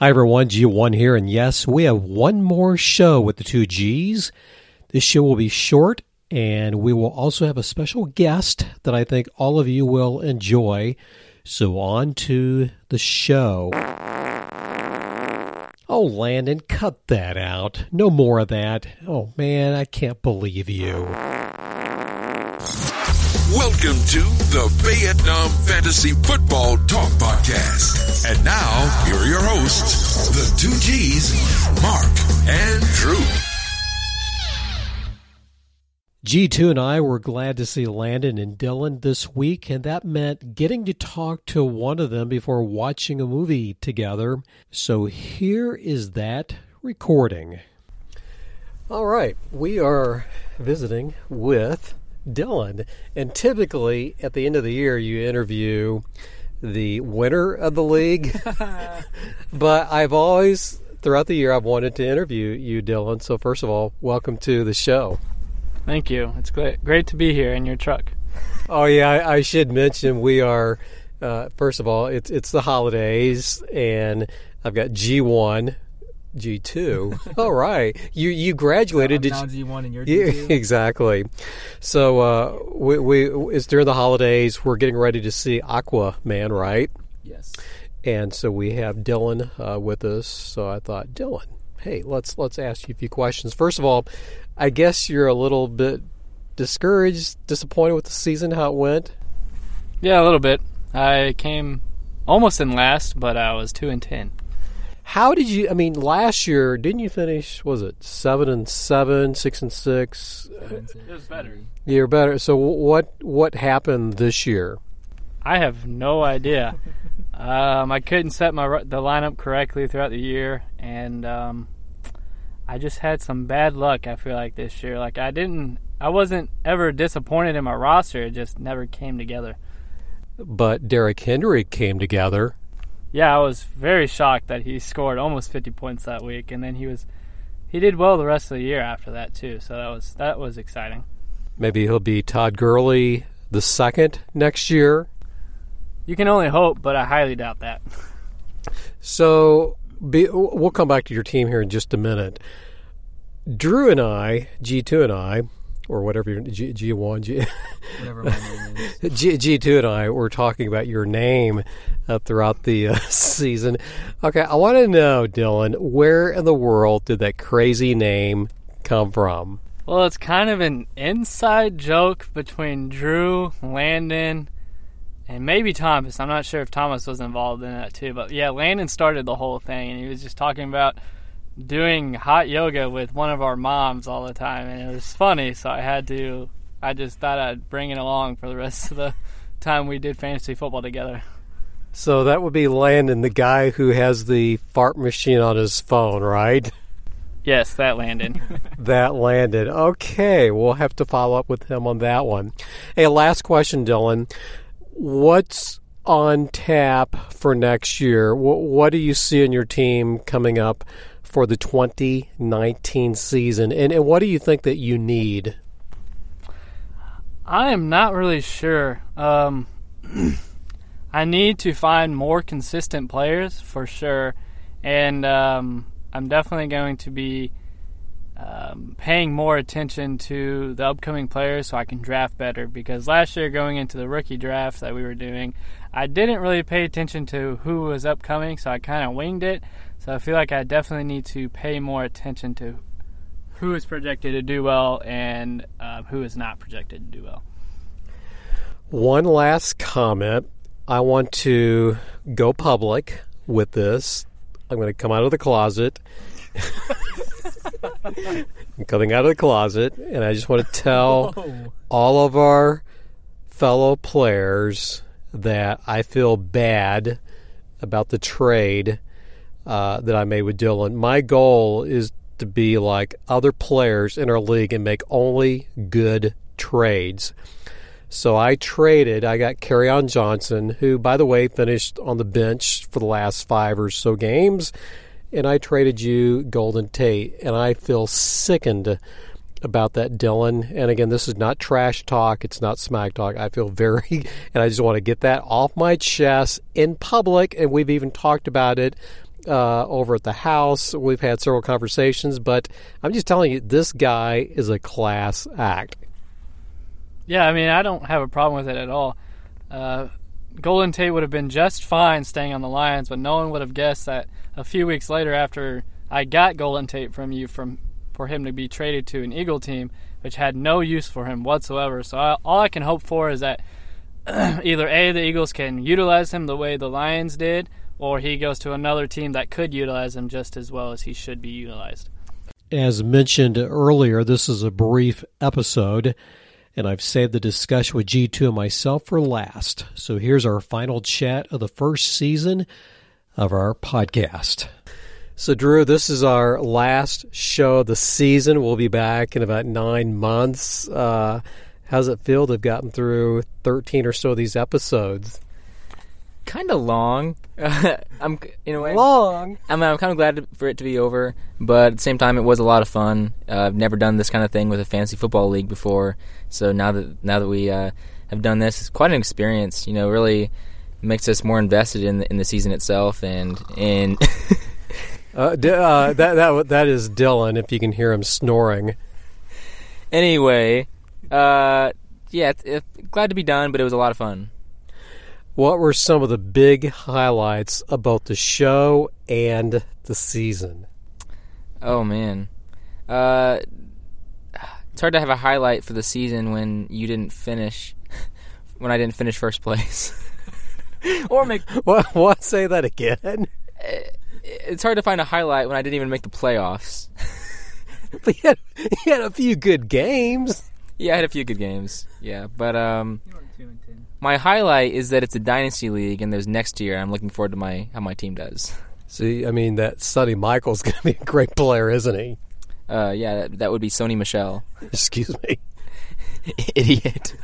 Hi everyone, G1 here, and yes, we have one more show with the two Gs. This show will be short, and we will also have a special guest that I think all of you will enjoy. So, on to the show. Oh, Landon, cut that out. No more of that. Oh, man, I can't believe you. Welcome to the Vietnam Fantasy Football Talk Podcast. And now, here are your hosts, the two G's, Mark and Drew. G2 and I were glad to see Landon and Dylan this week, and that meant getting to talk to one of them before watching a movie together. So here is that recording. All right, we are visiting with Dylan. And typically at the end of the year, you interview the winner of the league. but I've always, throughout the year, I've wanted to interview you, Dylan. So, first of all, welcome to the show. Thank you. It's great, great to be here in your truck. Oh yeah, I, I should mention we are. Uh, first of all, it's it's the holidays, and I've got G one G two. All right, you you graduated. So now G one and you're G two. exactly. So uh, we, we it's during the holidays. We're getting ready to see Aquaman, right? Yes. And so we have Dylan uh, with us. So I thought, Dylan, hey, let's let's ask you a few questions. First of all, I guess you're a little bit discouraged, disappointed with the season, how it went. Yeah, a little bit. I came almost in last, but I was two and ten. How did you? I mean, last year didn't you finish? Was it seven and seven, six and six? It was better. You're better. So what what happened this year? I have no idea. um, I couldn't set my the lineup correctly throughout the year, and um, I just had some bad luck. I feel like this year, like I didn't, I wasn't ever disappointed in my roster. It just never came together. But Derrick Henry came together yeah, I was very shocked that he scored almost 50 points that week, and then he was he did well the rest of the year after that too. So that was that was exciting. Maybe he'll be Todd Gurley the second next year. You can only hope, but I highly doubt that. So be, we'll come back to your team here in just a minute. Drew and I, G2 and I, or whatever your G, G1, G, whatever my name is. G, G2 and I were talking about your name uh, throughout the uh, season. Okay, I want to know, Dylan, where in the world did that crazy name come from? Well, it's kind of an inside joke between Drew, Landon, and maybe Thomas. I'm not sure if Thomas was involved in that too, but yeah, Landon started the whole thing, and he was just talking about doing hot yoga with one of our moms all the time, and it was funny. So I had to. I just thought I'd bring it along for the rest of the time we did fantasy football together. So that would be Landon, the guy who has the fart machine on his phone, right? Yes, that landed. that landed. Okay, we'll have to follow up with him on that one. Hey, last question, Dylan. What's on tap for next year? What, what do you see in your team coming up for the 2019 season? And, and what do you think that you need? I am not really sure. Um, I need to find more consistent players for sure, and um, I'm definitely going to be um, paying more attention to the upcoming players so I can draft better. Because last year, going into the rookie draft that we were doing, I didn't really pay attention to who was upcoming, so I kind of winged it. So I feel like I definitely need to pay more attention to who is projected to do well and uh, who is not projected to do well. One last comment. I want to go public with this. I'm going to come out of the closet. I'm coming out of the closet, and I just want to tell Whoa. all of our fellow players that I feel bad about the trade uh, that I made with Dylan. My goal is to be like other players in our league and make only good trades. So I traded. I got Kerryon Johnson, who, by the way, finished on the bench for the last five or so games, and I traded you Golden Tate, and I feel sickened about that, Dylan. And again, this is not trash talk. It's not smack talk. I feel very, and I just want to get that off my chest in public. And we've even talked about it uh, over at the house. We've had several conversations, but I'm just telling you, this guy is a class act. Yeah, I mean, I don't have a problem with it at all. Uh, Golden Tate would have been just fine staying on the Lions, but no one would have guessed that a few weeks later, after I got Golden Tate from you, from for him to be traded to an Eagle team, which had no use for him whatsoever. So I, all I can hope for is that either a the Eagles can utilize him the way the Lions did, or he goes to another team that could utilize him just as well as he should be utilized. As mentioned earlier, this is a brief episode, and I've saved the discussion with G2 and myself for last. So here's our final chat of the first season of our podcast. So, Drew, this is our last show of the season. We'll be back in about nine months. Uh, how's it feel to have gotten through 13 or so of these episodes? Kind of long. I'm in a way long. I'm I'm kind of glad for it to be over, but at the same time, it was a lot of fun. Uh, I've never done this kind of thing with a fantasy football league before, so now that now that we uh, have done this, it's quite an experience. You know, really makes us more invested in the, in the season itself and in. uh, d- uh, that that that is Dylan. If you can hear him snoring. Anyway, uh, yeah, it's, it's glad to be done, but it was a lot of fun. What were some of the big highlights about the show and the season? Oh man, uh, it's hard to have a highlight for the season when you didn't finish, when I didn't finish first place, or make. What? What? Say that again. It's hard to find a highlight when I didn't even make the playoffs. but he had, he had a few good games. Yeah, I had a few good games. Yeah, but um, my highlight is that it's a dynasty league and there's next year. I'm looking forward to my how my team does. See, I mean that Sonny Michael's going to be a great player, isn't he? Uh, yeah, that, that would be Sony Michel. Excuse me, idiot.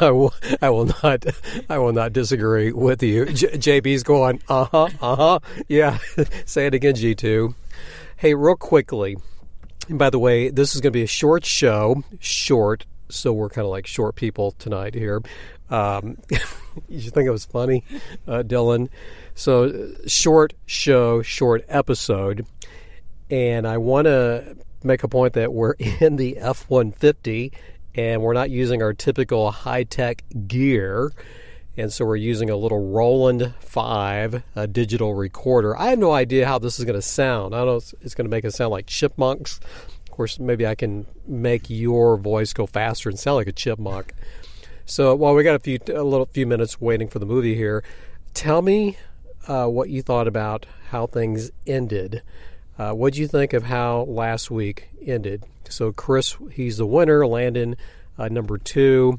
I will, I will not. I will not disagree with you. J- JB's going. Uh huh. Uh huh. Yeah. Say it again, G two. Hey, real quickly. And by the way, this is going to be a short show. Short. So we're kind of like short people tonight here. Um, you think it was funny, uh, Dylan. So short show, short episode, and I want to make a point that we're in the F one fifty, and we're not using our typical high tech gear. And so we're using a little Roland 5, a digital recorder. I have no idea how this is going to sound. I don't know it's going to make it sound like chipmunks. Of course, maybe I can make your voice go faster and sound like a chipmunk. So while we got a few a little few minutes waiting for the movie here, tell me uh, what you thought about how things ended. Uh, what do you think of how last week ended? So Chris, he's the winner. Landon, uh, number two.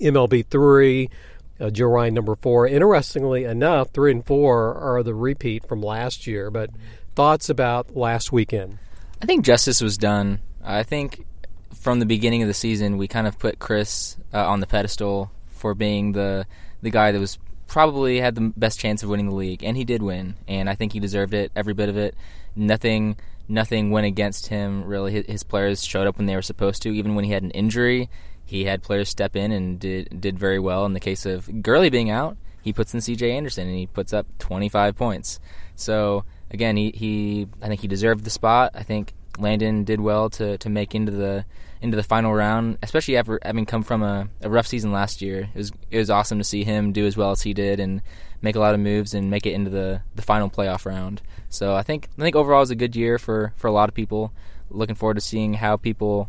MLB three. Uh, Joe Ryan number four. Interestingly enough, three and four are the repeat from last year. But thoughts about last weekend? I think justice was done. I think from the beginning of the season, we kind of put Chris uh, on the pedestal for being the the guy that was probably had the best chance of winning the league, and he did win. And I think he deserved it, every bit of it. Nothing, nothing went against him. Really, his, his players showed up when they were supposed to. Even when he had an injury, he had players step in and did did very well. In the case of Gurley being out, he puts in C.J. Anderson and he puts up 25 points. So again, he, he I think he deserved the spot. I think Landon did well to, to make into the into the final round, especially after having come from a, a rough season last year. It was it was awesome to see him do as well as he did and make a lot of moves and make it into the, the final playoff round. So I think I think overall was a good year for, for a lot of people. Looking forward to seeing how people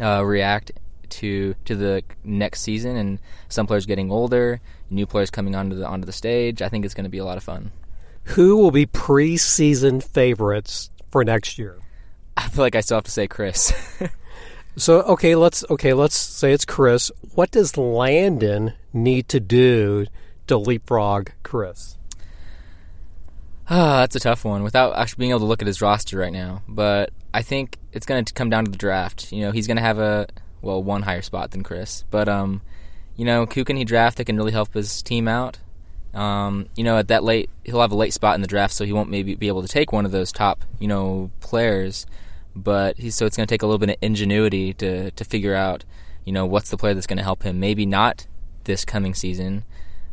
uh, react to to the next season and some players getting older, new players coming onto the onto the stage. I think it's going to be a lot of fun. Who will be preseason favorites for next year? I feel like I still have to say Chris. so okay, let's okay, let's say it's Chris. What does Landon need to do to leapfrog Chris? Ah, that's a tough one. Without actually being able to look at his roster right now, but I think it's going to come down to the draft. You know, he's going to have a well one higher spot than Chris, but um, you know, who can he draft that can really help his team out? Um, you know, at that late, he'll have a late spot in the draft, so he won't maybe be able to take one of those top, you know, players. But he's, so it's going to take a little bit of ingenuity to to figure out, you know, what's the player that's going to help him. Maybe not this coming season,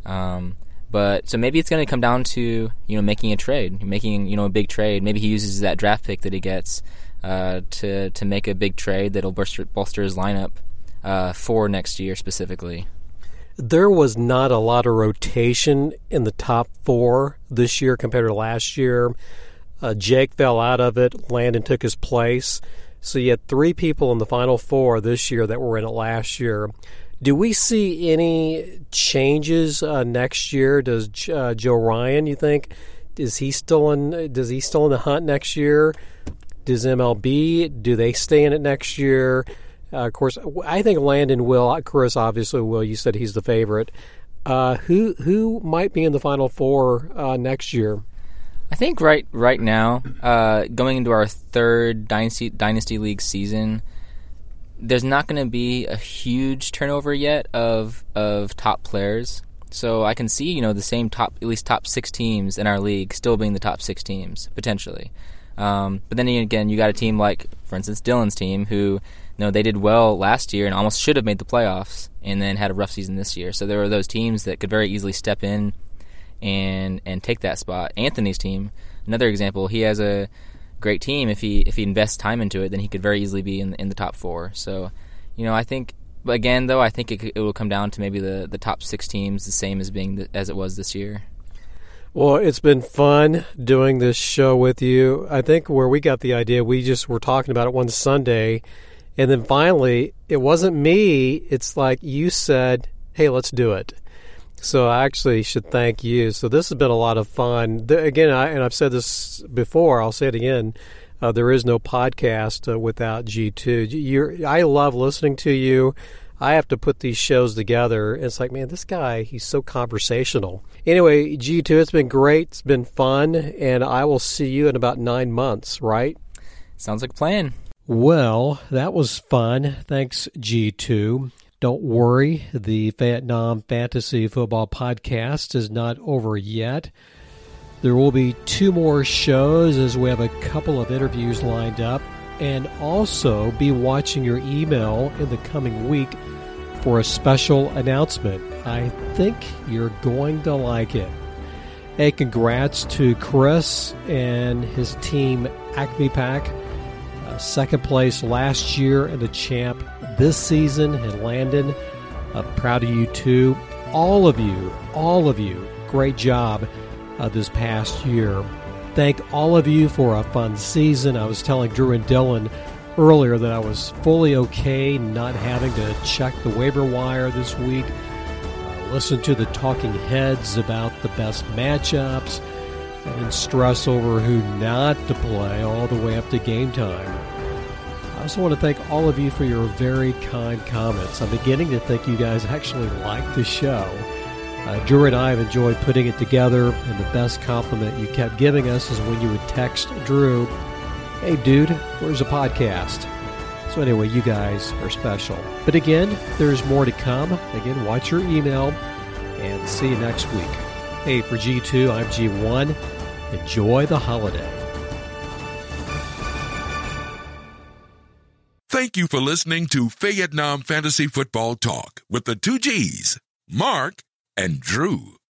um, But so maybe it's going to come down to you know making a trade, making you know a big trade. Maybe he uses that draft pick that he gets uh, to to make a big trade that'll bolster, bolster his lineup uh, for next year specifically. There was not a lot of rotation in the top four this year compared to last year. Uh, Jake fell out of it. Landon took his place. So you had three people in the final four this year that were in it last year. Do we see any changes uh, next year? Does uh, Joe Ryan, you think, is he still in? Does he still in the hunt next year? Does MLB do they stay in it next year? Uh, of course, I think Landon will. Chris obviously will. You said he's the favorite. Uh, who who might be in the final four uh, next year? I think right right now, uh, going into our third dynasty dynasty league season there's not going to be a huge turnover yet of of top players. So I can see, you know, the same top, at least top six teams in our league still being the top six teams potentially. Um, but then again, you got a team like, for instance, Dylan's team, who, know, they did well last year and almost should have made the playoffs, and then had a rough season this year. So there were those teams that could very easily step in and and take that spot. Anthony's team, another example, he has a great team. If he if he invests time into it, then he could very easily be in in the top four. So, you know, I think. Again, though, I think it, it will come down to maybe the, the top six teams, the same as being the, as it was this year. Well, it's been fun doing this show with you. I think where we got the idea, we just were talking about it one Sunday, and then finally, it wasn't me. It's like you said, "Hey, let's do it." So I actually should thank you. So this has been a lot of fun. Again, I, and I've said this before. I'll say it again. Uh, there is no podcast uh, without G2. You're, I love listening to you. I have to put these shows together. It's like, man, this guy, he's so conversational. Anyway, G2, it's been great. It's been fun. And I will see you in about nine months, right? Sounds like a plan. Well, that was fun. Thanks, G2. Don't worry, the Vietnam Fantasy Football Podcast is not over yet. There will be two more shows as we have a couple of interviews lined up, and also be watching your email in the coming week for a special announcement. I think you're going to like it. Hey, congrats to Chris and his team Acme Pack. Uh, second place last year and the champ this season in Landon. Uh, proud of you too. All of you, all of you, great job uh, this past year. Thank all of you for a fun season. I was telling Drew and Dylan earlier that I was fully okay not having to check the waiver wire this week. Uh, listen to the talking heads about the best matchups and stress over who not to play all the way up to game time. I also want to thank all of you for your very kind comments. I'm beginning to think you guys actually like the show. Uh, Drew and I have enjoyed putting it together, and the best compliment you kept giving us is when you would text Drew, Hey, dude, where's a podcast? So, anyway, you guys are special. But again, there's more to come. Again, watch your email, and see you next week. Hey, for G2, I'm G1. Enjoy the holiday. Thank you for listening to Vietnam Fantasy Football Talk with the two G's, Mark and Drew.